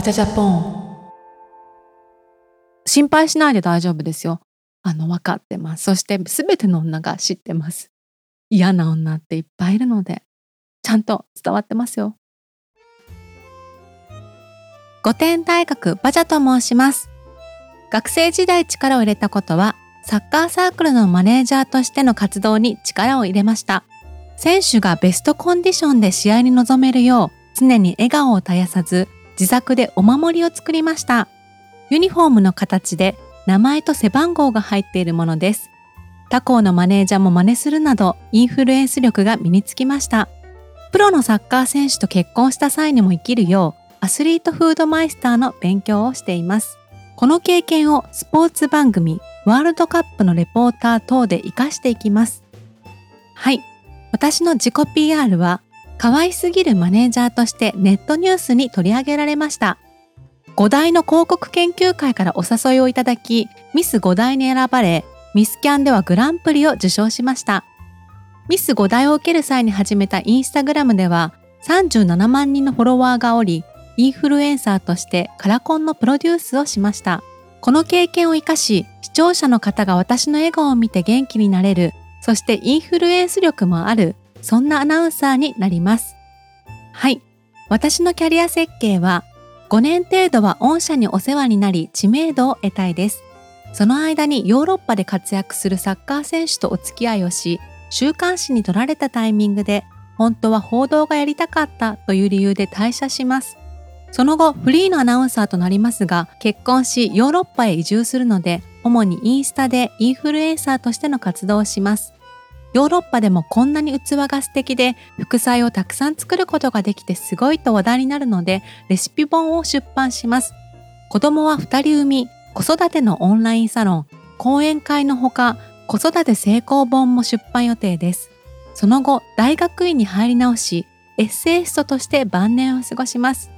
バチャジャポン心配しないで大丈夫ですよ。あの、分かってます。そして全ての女が知ってます。嫌な女っていっぱいいるので、ちゃんと伝わってますよ。御殿大学バジャと申します。学生時代力を入れたことは、サッカーサークルのマネージャーとしての活動に力を入れました。選手がベストコンディションで試合に臨めるよう、常に笑顔を絶やさず、自作でお守りを作りました。ユニフォームの形で名前と背番号が入っているものです。他校のマネージャーも真似するなどインフルエンス力が身につきました。プロのサッカー選手と結婚した際にも生きるようアスリートフードマイスターの勉強をしています。この経験をスポーツ番組ワールドカップのレポーター等で活かしていきます。はい。私の自己 PR は可愛すぎるマネージャーとしてネットニュースに取り上げられました。5大の広告研究会からお誘いをいただき、ミス5大に選ばれ、ミスキャンではグランプリを受賞しました。ミス5大を受ける際に始めたインスタグラムでは37万人のフォロワーがおり、インフルエンサーとしてカラコンのプロデュースをしました。この経験を活かし、視聴者の方が私の笑顔を見て元気になれる、そしてインフルエンス力もある、そんなアナウンサーになります。はい。私のキャリア設計は5年程度は御社にお世話になり知名度を得たいです。その間にヨーロッパで活躍するサッカー選手とお付き合いをし、週刊誌に取られたタイミングで、本当は報道がやりたかったという理由で退社します。その後、フリーのアナウンサーとなりますが、結婚しヨーロッパへ移住するので、主にインスタでインフルエンサーとしての活動をします。ヨーロッパでもこんなに器が素敵で副菜をたくさん作ることができてすごいと話題になるのでレシピ本を出版します。子供は2人産み、子育てのオンラインサロン、講演会のほか子育て成功本も出版予定です。その後、大学院に入り直し、エッセイストとして晩年を過ごします。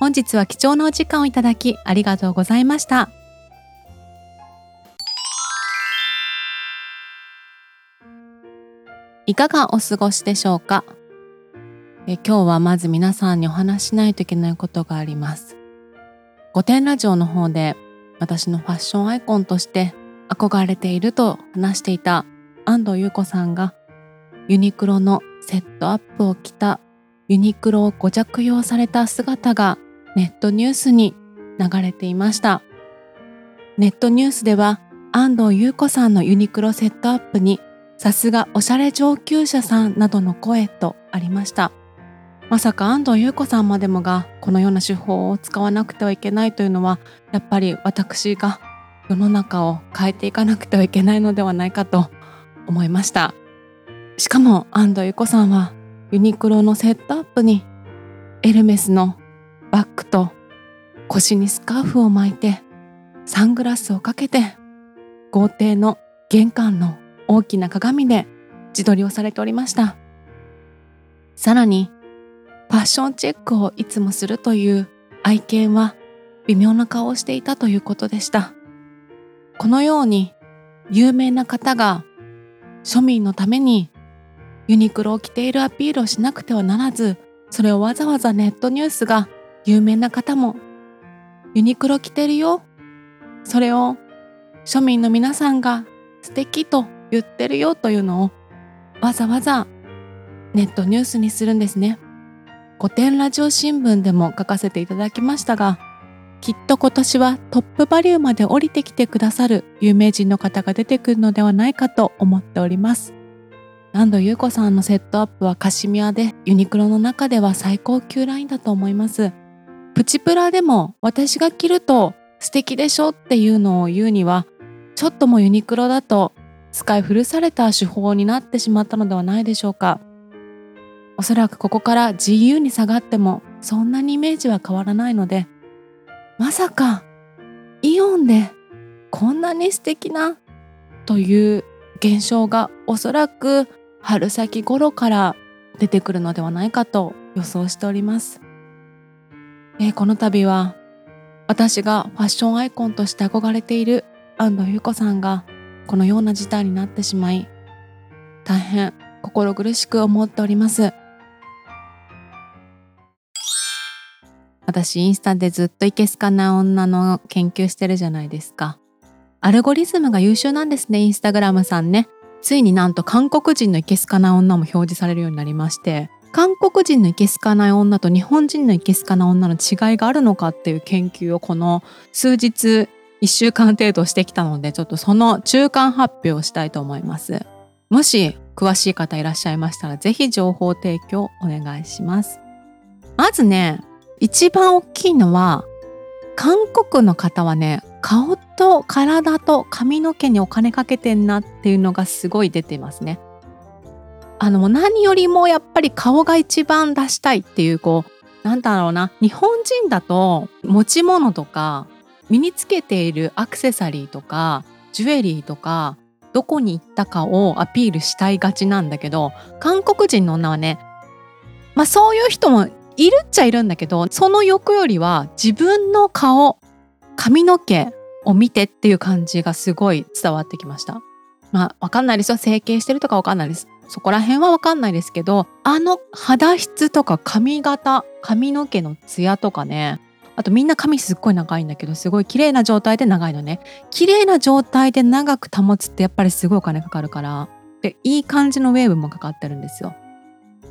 本日は貴重なお時間をいただきありがとうございました。いかがお過ごしでしょうか？え今日はまず皆さんにお話しないといけないことがあります。御殿ラジオの方で私のファッションアイコンとして憧れていると話していた安藤優子さんがユニクロのセットアップを着たユニクロをご着用された姿がネットニュースに流れていました。ネットニュースでは安藤優子さんのユニクロセットアップにさすがおしゃれ上級者さんなどの声とありました。まさか安藤優子さんまでもがこのような手法を使わなくてはいけないというのはやっぱり私が世の中を変えていかなくてはいけないのではないかと思いました。しかも安藤優子さんはユニクロのセットアップにエルメスのバッグと腰にスカーフを巻いてサングラスをかけて豪邸の玄関の大きな鏡で自撮りをされておりました。さらに、ファッションチェックをいつもするという愛犬は微妙な顔をしていたということでした。このように有名な方が庶民のためにユニクロを着ているアピールをしなくてはならず、それをわざわざネットニュースが有名な方もユニクロ着てるよ。それを庶民の皆さんが素敵と言ってるよというのをわざわざネットニュースにするんですね。古典ラジオ新聞でも書かせていただきましたが、きっと今年はトップバリューまで降りてきてくださる有名人の方が出てくるのではないかと思っております。安藤優子さんのセットアップはカシミヤでユニクロの中では最高級ラインだと思います。プチプラでも私が着ると素敵でしょっていうのを言うにはちょっともユニクロだと使い古された手法になってしまったのではないでしょうか。おそらくここから GU に下がってもそんなにイメージは変わらないのでまさかイオンでこんなに素敵なという現象がおそらく春先頃から出てくるのではないかと予想しております、えー、この度は私がファッションアイコンとして憧れている安藤優子さんがこのような事態になってしまい大変心苦しく思っております私インスタでずっといけすかな女の研究してるじゃないですか。アルゴリズムが優秀なんですね、インスタグラムさんね。ついになんと韓国人のいけすかな女も表示されるようになりまして、韓国人のいけすかない女と日本人のいけすかな女の違いがあるのかっていう研究をこの数日1週間程度してきたのでちょっとその中間発表をしたいと思います。もし詳しい方いらっしゃいましたら是非情報提供お願いします。まずね一番大きいのは韓国の方はね顔と体と髪の毛にお金かけてんなっていうのがすごい出てますね。あの何よりもやっぱり顔が一番出したいっていうこうなんだろうな日本人だと持ち物とか身につけているアクセサリーとかジュエリーとかどこに行ったかをアピールしたいがちなんだけど韓国人の女はねまあそういう人もいるっちゃいるんだけどその欲よりは自分の顔髪の毛を見てっていう感じがすごい伝わってきました。まあわかんないですよ整形してるとかわかんないです。そこら辺はわかんないですけどあの肌質とか髪型髪の毛のツヤとかねあとみんな髪すっごい長いんだけどすごい綺麗な状態で長いのね。綺麗な状態で長く保つってやっぱりすごいお金かかるから。でいい感じのウェーブもかかってるんですよ。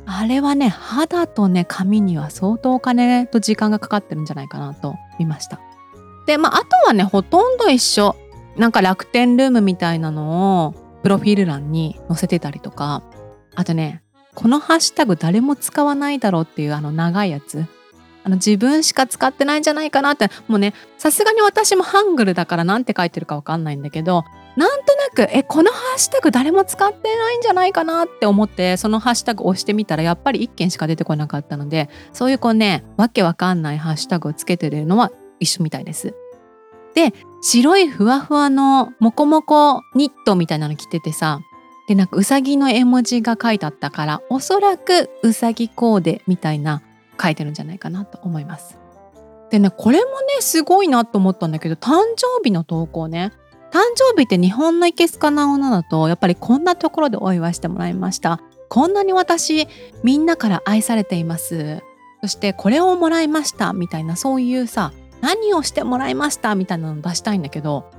あれはね肌とね髪には相当お金と時間がかかってるんじゃないかなと見ました。でまああとはねほとんど一緒。なんか楽天ルームみたいなのをプロフィール欄に載せてたりとか。あとねこのハッシュタグ誰も使わないだろうっていうあの長いやつ。あの自分しか使ってないんじゃないかなってもうねさすがに私もハングルだから何て書いてるか分かんないんだけどなんとなくえこのハッシュタグ誰も使ってないんじゃないかなって思ってそのハッシュタグ押してみたらやっぱり1件しか出てこなかったのでそういうこうねわけわかんないハッシュタグをつけてるのは一緒みたいです。で白いふわふわのモコモコニットみたいなの着ててさでなんかうさぎの絵文字が書いてあったからおそらくうさぎコーデみたいな書いてるんじゃないかなと思います。でねこれもねすごいなと思ったんだけど誕生日の投稿ね。誕生日って日本のいけすかな女だとやっぱりこんなところでお祝いしてもらいました。こんなに私みんなから愛されています。そしてこれをもらいましたみたいなそういうさ何をしてもらいましたみたいなの出したいんだけど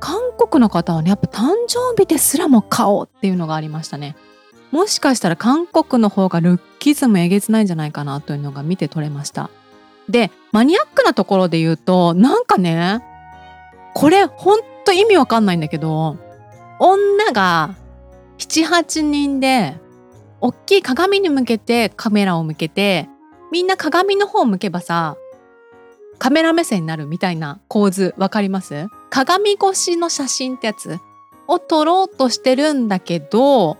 韓国の方はねやっぱ誕生日ですらも顔っていうのがありましたね。もしかしたら韓国の方がルッキズムえげつないんじゃないかなというのが見て取れました。でマニアックなところで言うとなんかねこれほんと意味わかんないんだけど女が78人で大きい鏡に向けてカメラを向けてみんな鏡の方を向けばさカメラ目線になるみたいな構図わかります？鏡越しの写真ってやつを撮ろうとしてるんだけど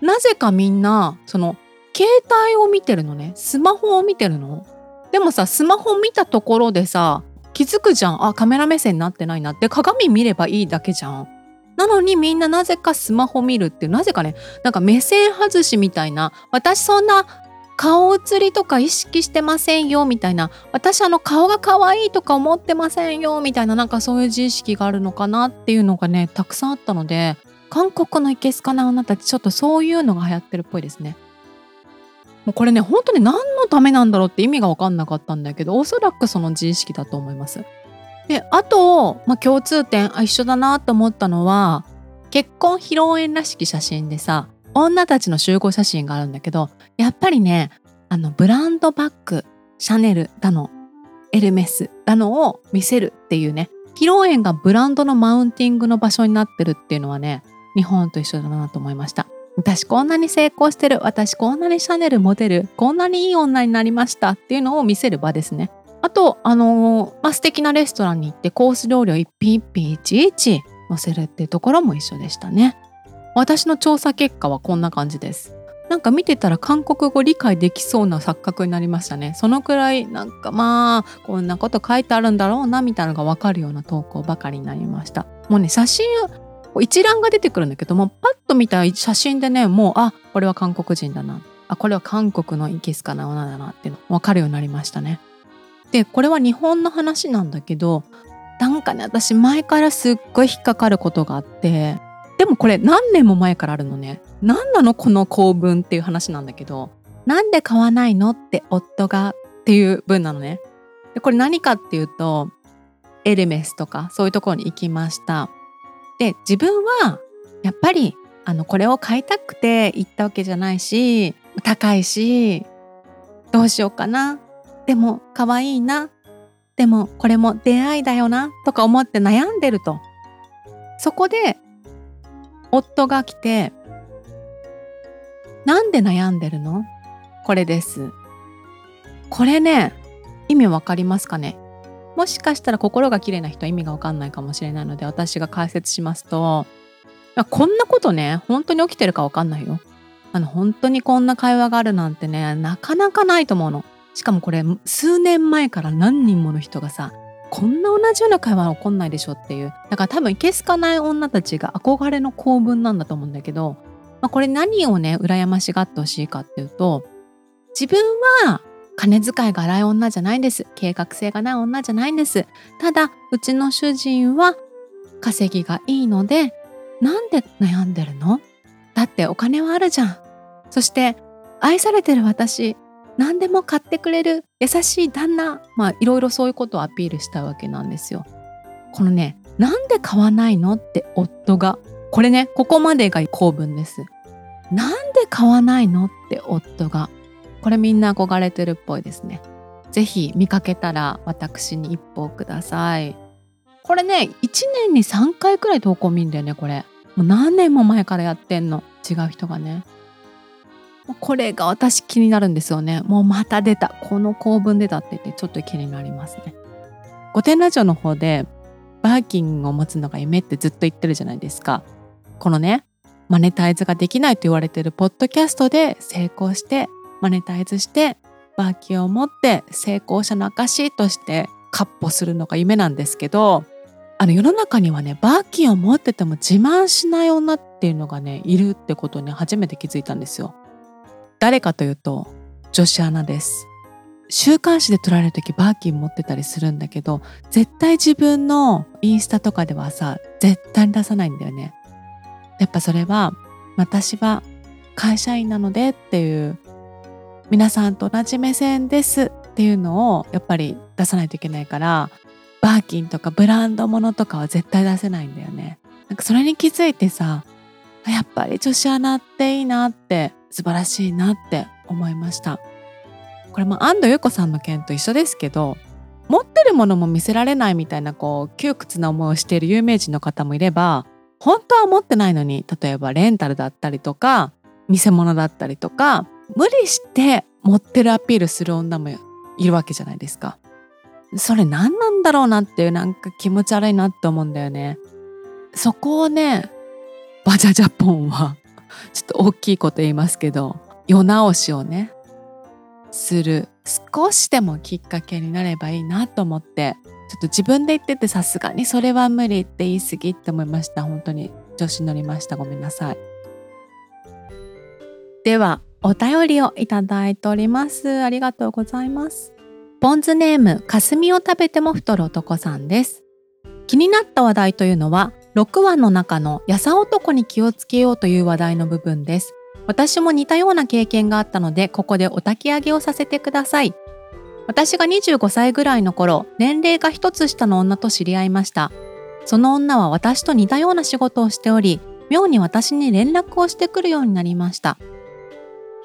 なぜかみんなその携帯を見てるのね。スマホを見てるの？でもさスマホ見たところでさ気づくじゃん。あカメラ目線になってないなって。鏡見ればいいだけじゃん。なのにみんななぜかスマホ見るってなぜかねなんか目線外しみたいな。私そんな顔写りとか意識してませんよみたいな。私あの顔が可愛いとか思ってませんよみたいな。なんかそういう自意識があるのかなっていうのがねたくさんあったので韓国のいけすかな女たちちょっとそういうのが流行ってるっぽいですね。もうこれね本当に何のためなんだろうって意味が分かんなかったんだけどおそらくその自意識だと思います。であと、まあ、共通点あ一緒だなと思ったのは結婚披露宴らしき写真でさ女たちの集合写真があるんだけどやっぱりねあのブランドバッグシャネルだのエルメスだのを見せるっていうね披露宴がブランドのマウンティングの場所になってるっていうのはね日本と一緒だなと思いました。私こんなに成功してる。私こんなにシャネルモデルこんなにいい女になりましたっていうのを見せる場ですね。あとあのー、まあ、素敵なレストランに行ってコース料理を一品一品いちいち載せるっていうところも一緒でしたね。私の調査結果はこんな感じです。なんか見てたら韓国語理解できそうな錯覚になりましたね。そのくらいなんかまあこんなこと書いてあるんだろうなみたいなのがわかるような投稿ばかりになりました。もうね写真一覧が出てくるんだけどもパッと見た写真でねもうあこれは韓国人だなあこれは韓国のいけすかな女だなっていうの分かるようになりましたねでこれは日本の話なんだけどなんかね私前からすっごい引っかかることがあってでもこれ何年も前からあるのね何なのこの構文っていう話なんだけどなんで買わないのって夫がっていう文なのね。でこれ何かっていうとエルメスとかそういうところに行きました。で自分はやっぱりあのこれを買いたくて行ったわけじゃないし高いしどうしようかな。でも可愛いな。でもこれも出会いだよな。とか思って悩んでると。そこで夫が来てなんで悩んでるの？これです。これね意味わかりますかね？もしかしたら心が綺麗な人は意味がわかんないかもしれないので私が解説しますとあこんなことね本当に起きてるかわかんないよ。あの本当にこんな会話があるなんてねなかなかないと思うの。しかもこれ数年前から何人もの人がさこんな同じような会話は起こんないでしょっていう。だから多分いけすかない女たちが憧れの構文なんだと思うんだけど、まあ、これ何をね羨ましがってほしいかっていうと自分は金遣いが荒い女じゃないんです。計画性がない女じゃないんです。ただ、うちの主人は稼ぎがいいので、なんで悩んでるの？だってお金はあるじゃん。そして、愛されてる私、何でも買ってくれる優しい旦那。まあ、いろいろそういうことをアピールしたわけなんですよ。このね、なんで買わないのって夫が。これね、ここまでが公文です。なんで買わないのって夫が。これみんな憧れてるっぽいですね。ぜひ見かけたら私に一報ください。これね、1年に3回くらい投稿見るんだよね、これ。もう何年も前からやってんの。違う人がね。これが私気になるんですよね。もうまた出た。この構文出たって言ってちょっと気になりますね。御殿ラジオの方でバーキンを持つのが夢ってずっと言ってるじゃないですか。このね、マネタイズができないと言われてるポッドキャストで成功してマネタイズしてバーキンを持って成功者の証としてカッ歩するのが夢なんですけどあの世の中にはねバーキンを持ってても自慢しない女っていうのがねいるってことに初めて気づいたんですよ。誰かというと女子アナです。週刊誌で撮られる時バーキン持ってたりするんだけど絶対自分のインスタとかではさ絶対に出さないんだよね。やっぱそれは私は会社員なのでっていう皆さんと同じ目線ですっていうのをやっぱり出さないといけないからバーキンとかブランドものとかは絶対出せないんだよね。なんかそれに気づいてさやっぱり女子アナっていいなって素晴らしいなって思いました。これも安藤優子さんの件と一緒ですけど持ってるものも見せられないみたいなこう窮屈な思いをしている有名人の方もいれば本当は持ってないのに例えばレンタルだったりとか偽物だったりとか無理して持ってるアピールする女もいるわけじゃないですか。それ何なんだろうなっていうなんか気持ち悪いなって思うんだよね。そこをね、バジャジャポンは ちょっと大きいこと言いますけど、世直しをね、する少しでもきっかけになればいいなと思って、ちょっと自分で言っててさすがにそれは無理って言い過ぎって思いました。本当に調子乗りました。ごめんなさい。では、お便りをいただいております。ありがとうございます。ポンズネーム、かすみを食べても太る男さんです。気になった話題というのは、6話の中のやさ男に気をつけようという話題の部分です。私も似たような経験があったので、ここでお焚き上げをさせてください。私が25歳ぐらいの頃、年齢が一つ下の女と知り合いました。その女は私と似たような仕事をしており、妙に私に連絡をしてくるようになりました。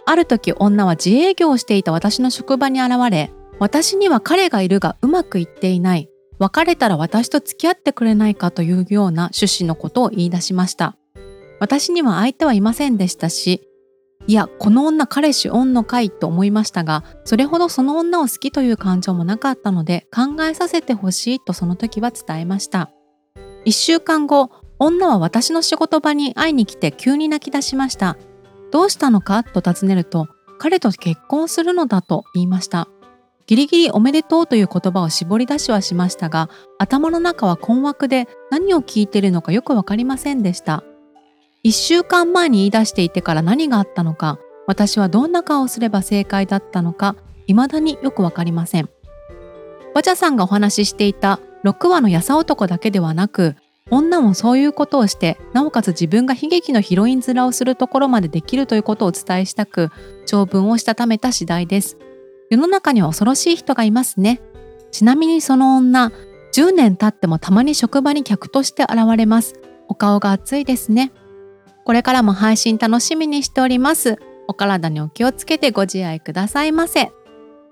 ある時女は自営業をしていた私の職場に現れ、私には彼がいるがうまくいっていない。別れたら私と付き合ってくれないかというような趣旨のことを言い出しました。私には相手はいませんでしたし、いや、この女彼氏おんのかいと思いましたが、それほどその女を好きという感情もなかったので考えさせてほしいとその時は伝えました。一週間後、女は私の仕事場に会いに来て急に泣き出しました。どうしたのかと尋ねると、彼と結婚するのだと言いました。ギリギリおめでとうという言葉を絞り出しはしましたが、頭の中は困惑で何を聞いているのかよくわかりませんでした。一週間前に言い出していてから何があったのか、私はどんな顔をすれば正解だったのか、未だによくわかりません。バチャさんがお話ししていた6話のやさ男だけではなく、女もそういうことをしてなおかつ自分が悲劇のヒロイン面をするところまでできるということをお伝えしたく長文をしたためた次第です世の中には恐ろしい人がいますね。ちなみにその女、10年経ってもたまに職場に客として現れます。お顔が熱いですね。これからも配信楽しみにしております。お体にお気をつけてご自愛くださいませ。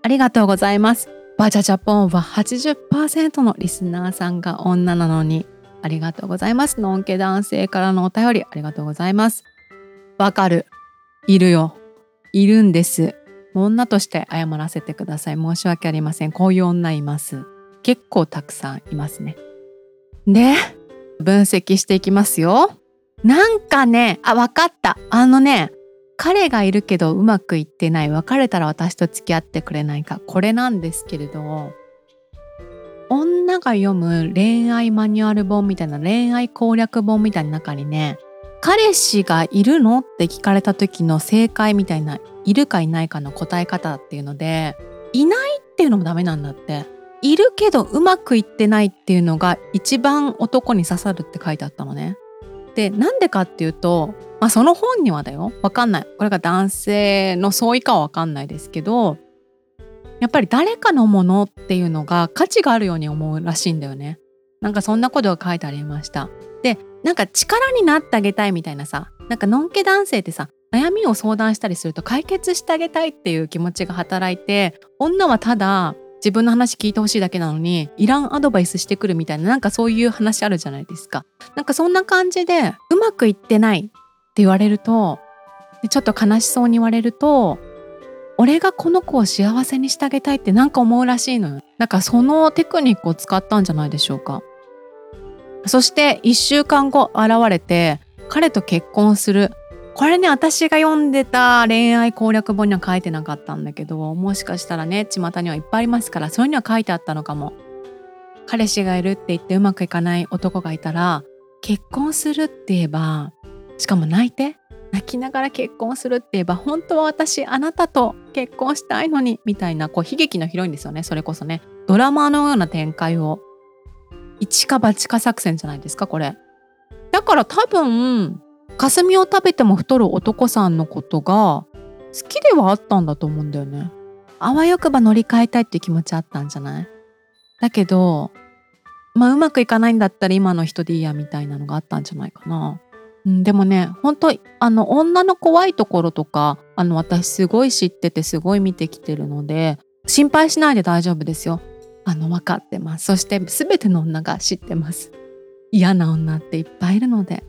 ありがとうございます。バジャジャポンは80%のリスナーさんが女なのにありがとうございます。のんけ男性からのお便りありがとうございます。わかる。いるよ。いるんです。女として謝らせてください。申し訳ありません。こういう女います。結構たくさんいますね。で、分析していきますよ。なんかね、あ、わかった。あのね、彼がいるけどうまくいってない別れたら私と付き合ってくれないかこれなんですけれど女が読む恋愛マニュアル本みたいな恋愛攻略本みたいな中にね彼氏がいるのって聞かれた時の正解みたいないるかいないかの答え方っていうのでいないっていうのもダメなんだって。いるけどうまくいってないっていうのが一番男に刺さるって書いてあったのね。でなんでかっていうとまあその本にはだよ。わかんない。これが男性の相違かはわかんないですけどやっぱり誰かのものっていうのが価値があるように思うらしいんだよね。なんかそんなことが書いてありました。でなんか力になってあげたいみたいなさなんかのんけ男性ってさ悩みを相談したりすると解決してあげたいっていう気持ちが働いて女はただ自分の話聞いてほしいだけなのにいらんアドバイスしてくるみたいななんかそういう話あるじゃないですか。なんかそんな感じでうまくいってないって言われるとちょっと悲しそうに言われると俺がこの子を幸せにしてあげたいってなんか思うらしいのよ。なんかそのテクニックを使ったんじゃないでしょうか。そして1週間後現れて彼と結婚する。これね私が読んでた恋愛攻略本には書いてなかったんだけどもしかしたらね巷にはいっぱいありますからそれには書いてあったのかも。彼氏がいるって言ってうまくいかない男がいたら結婚するって言えばしかも泣いて。泣きながら結婚するって言えば本当は私あなたと結婚したいのにみたいなこう悲劇のヒロインですよね。それこそね。ドラマのような展開を。一か八か作戦じゃないですかこれ。だから多分霞を食べても太る男さんのことが好きではあったんだと思うんだよね。あわよくば乗り換えたいっていう気持ちあったんじゃない？だけどまあうまくいかないんだったら今の人でいいやみたいなのがあったんじゃないかな。うん、でもね本当あの女の怖いところとかあの私すごい知っててすごい見てきてるので心配しないで大丈夫ですよ。あの分かってますそして全ての女が知ってます嫌な女っていっぱいいるので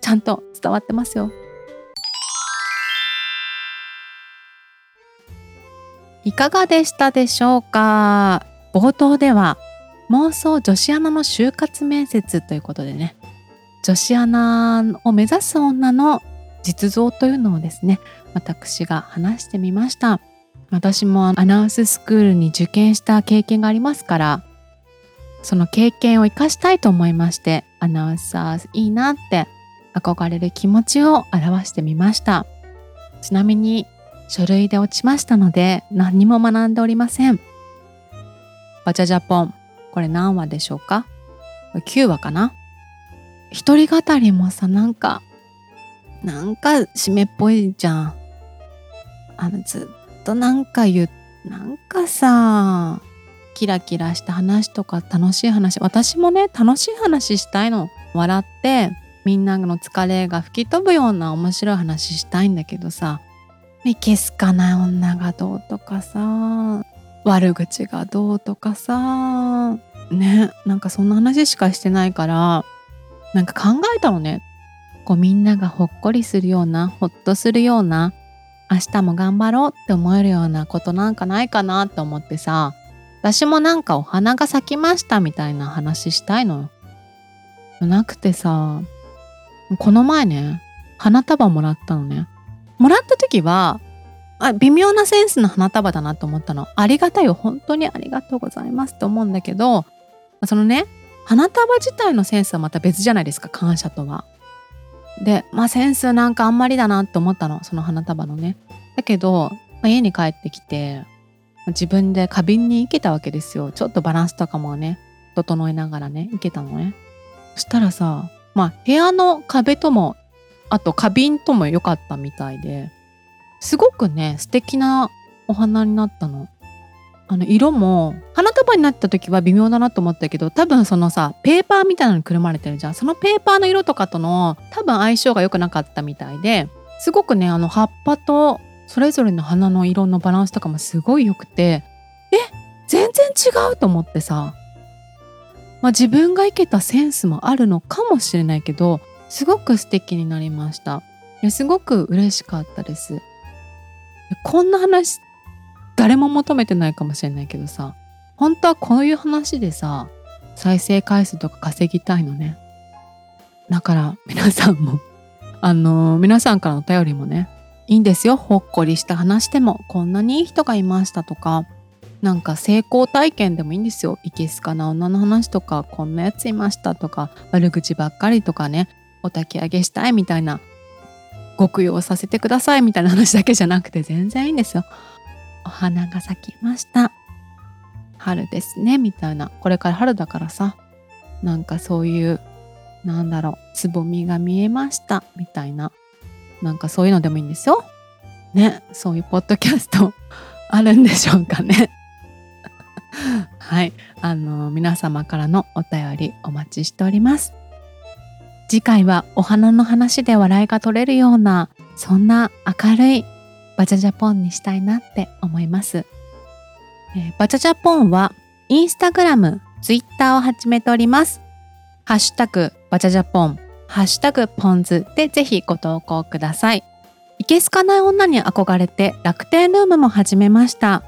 ちゃんと伝わってますよ。いかがでしたでしょうか？冒頭では妄想女子アナの就活面接ということでね女子アナを目指す女の実像というのをですね私が話してみました。私もアナウンススクールに受験した経験がありますからその経験を生かしたいと思いましてアナウンサーいいなって憧れる気持ちを表してみました。ちなみに書類で落ちましたので何も学んでおりません。バチャジャポンこれ何話でしょうか？9話かな？一人語りもさなんかなんか締めっぽいじゃん。あのずっとなんか言うなんかさキラキラした話とか楽しい話。私もね楽しい話したいの。笑ってみんなの疲れが吹き飛ぶような面白い話したいんだけどさ。いけすかない女がどうとかさ。悪口がどうとかさ。ねなんかそんな話しかしてないから。なんか考えたのねこうみんながほっこりするようなほっとするような明日も頑張ろうって思えるようなことなんかないかなって思ってさ私もなんかお花が咲きましたみたいな話したいのよなくてさこの前ね、花束もらったのね。もらった時は、あ微妙なセンスの花束だなと思ったの。ありがたいよ。本当にありがとうございますと思うんだけど、そのね、花束自体のセンスはまた別じゃないですか、感謝とは。で、まあセンスなんかあんまりだなって思ったの、その花束のね。だけど、まあ、家に帰ってきて、自分で花瓶に行けたわけですよ。ちょっとバランスとかもね、整えながらね、行けたのね。そしたらさ、まあ部屋の壁ともあと花瓶とも良かったみたいですごくね素敵なお花になったの。あの色も花束になった時は微妙だなと思ったけど多分そのさペーパーみたいなのにくるまれてるじゃん。そのペーパーの色とかとの多分相性が良くなかったみたいですごくねあの葉っぱとそれぞれの花の色のバランスとかもすごい良くてえ全然違うと思ってさ。まあ自分が生けたセンスもあるのかもしれないけどすごく素敵になりました。すごく嬉しかったです。こんな話誰も求めてないかもしれないけどさ本当はこういう話でさ再生回数とか稼ぎたいのね。だから皆さんもあの、皆さんからのお便りもねいいんですよ。ほっこりした話でもこんなにいい人がいましたとかなんか成功体験でもいいんですよ。いけすかな女の話とかこんなやついましたとか悪口ばっかりとかねお焚き上げしたいみたいなご供養させてくださいみたいな話だけじゃなくて全然いいんですよ。お花が咲きました。春ですねみたいな。これから春だからさ。なんかそういうなんだろうつぼみが見えました。みたいな。なんかそういうのでもいいんですよ。ね。そういうポッドキャスト。あるんでしょうかね。はい。あの皆様からのお便りお待ちしております。次回はお花の話で笑いが取れるようなそんな明るいバチャジャポンにしたいなって思います。えー、バチャジャポンはインスタグラム、ツイッターを始めております。ハッシュタグバチャジャポン、ハッシュタグポンズでぜひご投稿ください。いけすかない女に憧れて楽天ルームも始めました。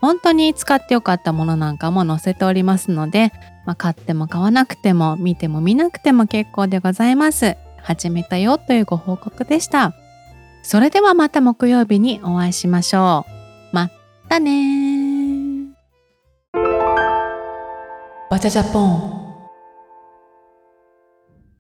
本当に使ってよかったものなんかも載せておりますので、まあ、買っても買わなくても見ても見なくても結構でございます。始めたよというご報告でした。それではまた木曜日にお会いしましょう。またねバチャジャポン